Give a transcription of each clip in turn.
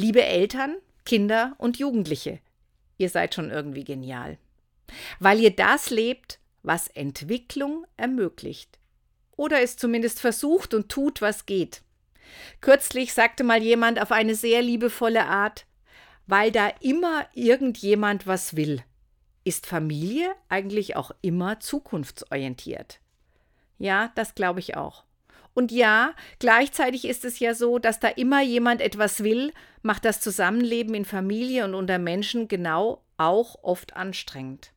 Liebe Eltern, Kinder und Jugendliche, ihr seid schon irgendwie genial. Weil ihr das lebt, was Entwicklung ermöglicht. Oder es zumindest versucht und tut, was geht. Kürzlich sagte mal jemand auf eine sehr liebevolle Art, weil da immer irgendjemand was will, ist Familie eigentlich auch immer zukunftsorientiert. Ja, das glaube ich auch. Und ja, gleichzeitig ist es ja so, dass da immer jemand etwas will, macht das Zusammenleben in Familie und unter Menschen genau auch oft anstrengend.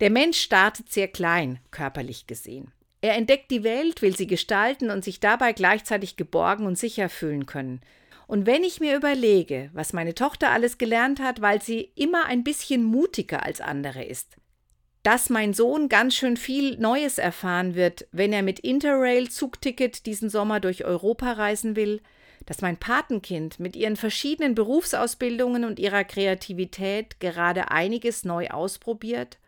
Der Mensch startet sehr klein, körperlich gesehen. Er entdeckt die Welt, will sie gestalten und sich dabei gleichzeitig geborgen und sicher fühlen können. Und wenn ich mir überlege, was meine Tochter alles gelernt hat, weil sie immer ein bisschen mutiger als andere ist, dass mein Sohn ganz schön viel Neues erfahren wird, wenn er mit Interrail Zugticket diesen Sommer durch Europa reisen will, dass mein Patenkind mit ihren verschiedenen Berufsausbildungen und ihrer Kreativität gerade einiges neu ausprobiert,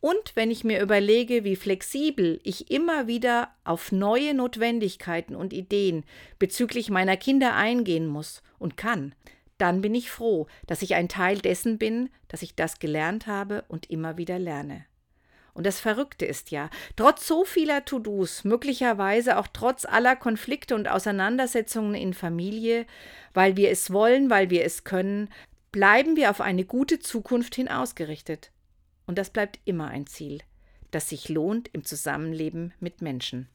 und wenn ich mir überlege, wie flexibel ich immer wieder auf neue Notwendigkeiten und Ideen bezüglich meiner Kinder eingehen muss und kann, dann bin ich froh, dass ich ein Teil dessen bin, dass ich das gelernt habe und immer wieder lerne. Und das Verrückte ist ja, trotz so vieler To-Dos, möglicherweise auch trotz aller Konflikte und Auseinandersetzungen in Familie, weil wir es wollen, weil wir es können, bleiben wir auf eine gute Zukunft hin ausgerichtet. Und das bleibt immer ein Ziel, das sich lohnt im Zusammenleben mit Menschen.